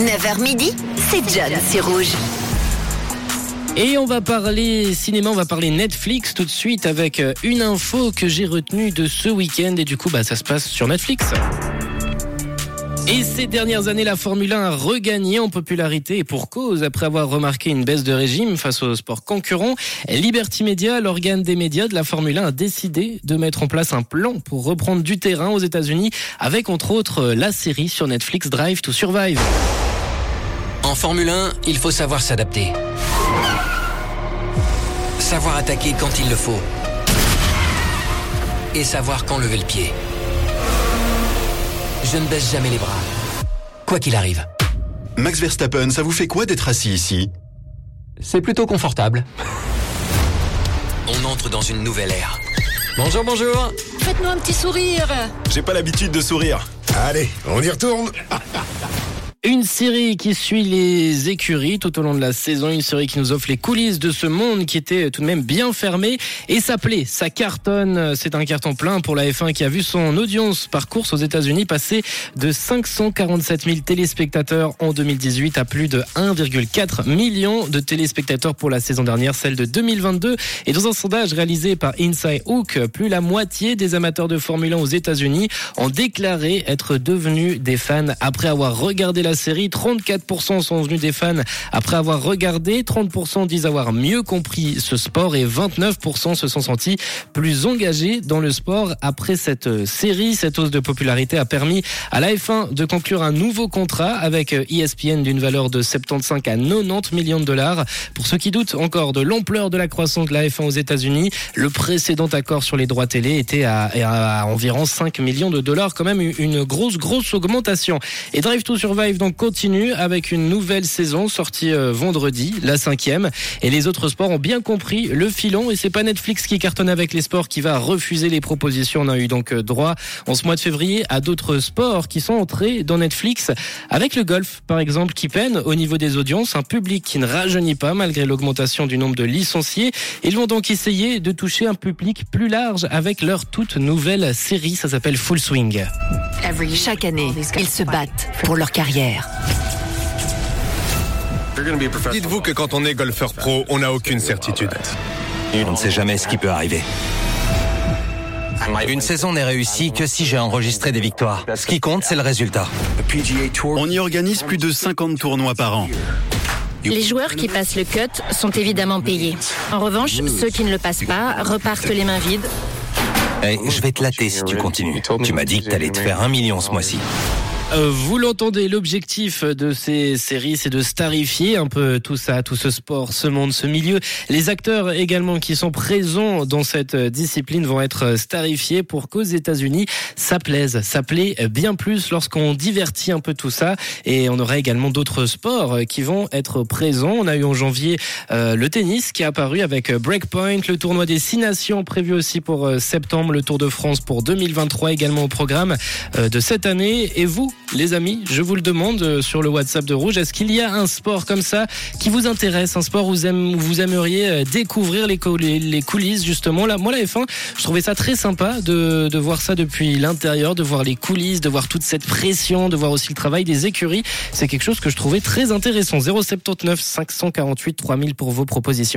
9h midi, c'est John, c'est rouge. Et on va parler cinéma, on va parler Netflix tout de suite avec euh, une info que j'ai retenue de ce week-end et du coup bah, ça se passe sur Netflix. Et ces dernières années, la Formule 1 a regagné en popularité et pour cause, après avoir remarqué une baisse de régime face aux sports concurrents, Liberty Media, l'organe des médias de la Formule 1, a décidé de mettre en place un plan pour reprendre du terrain aux États-Unis avec entre autres la série sur Netflix Drive to Survive. En Formule 1, il faut savoir s'adapter. Savoir attaquer quand il le faut. Et savoir quand lever le pied. Je ne baisse jamais les bras. Quoi qu'il arrive. Max Verstappen, ça vous fait quoi d'être assis ici? C'est plutôt confortable. On entre dans une nouvelle ère. Bonjour, bonjour. Faites-nous un petit sourire. J'ai pas l'habitude de sourire. Allez, on y retourne. Une série qui suit les écuries tout au long de la saison, une série qui nous offre les coulisses de ce monde qui était tout de même bien fermé et s'appelait Ça cartonne. C'est un carton plein pour la F1 qui a vu son audience par course aux États-Unis passer de 547 000 téléspectateurs en 2018 à plus de 1,4 million de téléspectateurs pour la saison dernière, celle de 2022. Et dans un sondage réalisé par Inside Hook, plus la moitié des amateurs de Formule 1 aux États-Unis ont déclaré être devenus des fans après avoir regardé la série. 34% sont venus des fans après avoir regardé. 30% disent avoir mieux compris ce sport et 29% se sont sentis plus engagés dans le sport après cette série. Cette hausse de popularité a permis à la F1 de conclure un nouveau contrat avec ESPN d'une valeur de 75 à 90 millions de dollars. Pour ceux qui doutent encore de l'ampleur de la croissance de la F1 aux États-Unis, le précédent accord sur les droits télé était à, à, environ 5 millions de dollars, quand même une grosse, grosse augmentation. Et Drive to Survive donc continue avec une nouvelle saison sortie euh, vendredi, la cinquième. Et les autres sports ont bien compris le filon. Et c'est pas Netflix qui cartonne avec les sports qui va refuser les propositions. On a eu donc euh, droit en ce mois de février à d'autres sports qui sont entrés dans Netflix. Avec le golf, par exemple, qui peine au niveau des audiences. Un public qui ne rajeunit pas malgré l'augmentation du nombre de licenciés. Ils vont donc essayer de toucher un public plus large avec leur toute nouvelle série. Ça s'appelle Full Swing. Chaque année, ils se battent pour leur carrière. Dites-vous que quand on est golfeur pro, on n'a aucune certitude. On ne sait jamais ce qui peut arriver. Une saison n'est réussie que si j'ai enregistré des victoires. Ce qui compte, c'est le résultat. On y organise plus de 50 tournois par an. Les joueurs qui passent le cut sont évidemment payés. En revanche, ceux qui ne le passent pas repartent les mains vides. Hey, je vais te latter si tu continues. Tu m'as dit que t'allais te faire un million ce mois-ci. Euh, vous l'entendez, l'objectif de ces séries, c'est de starifier un peu tout ça, tout ce sport, ce monde, ce milieu. Les acteurs également qui sont présents dans cette discipline vont être starifiés pour qu'aux États-Unis, ça plaise, ça plaît bien plus lorsqu'on divertit un peu tout ça. Et on aura également d'autres sports qui vont être présents. On a eu en janvier euh, le tennis qui est apparu avec Breakpoint, le tournoi des Six Nations prévu aussi pour euh, septembre, le Tour de France pour 2023 également au programme de cette année. Et vous, les amis, je vous le demande euh, sur le WhatsApp de Rouge, est-ce qu'il y a un sport comme ça qui vous intéresse, un sport où vous, aimeriez euh, découvrir les, coulisses justement? Là, moi la F1, je trouvais ça très sympa de, de voir ça depuis l'intérieur, de voir les coulisses, de voir toute cette pression, de voir aussi le travail des écuries. C'est quelque chose que je trouvais très intéressant. 079 548 3000 pour vos propositions.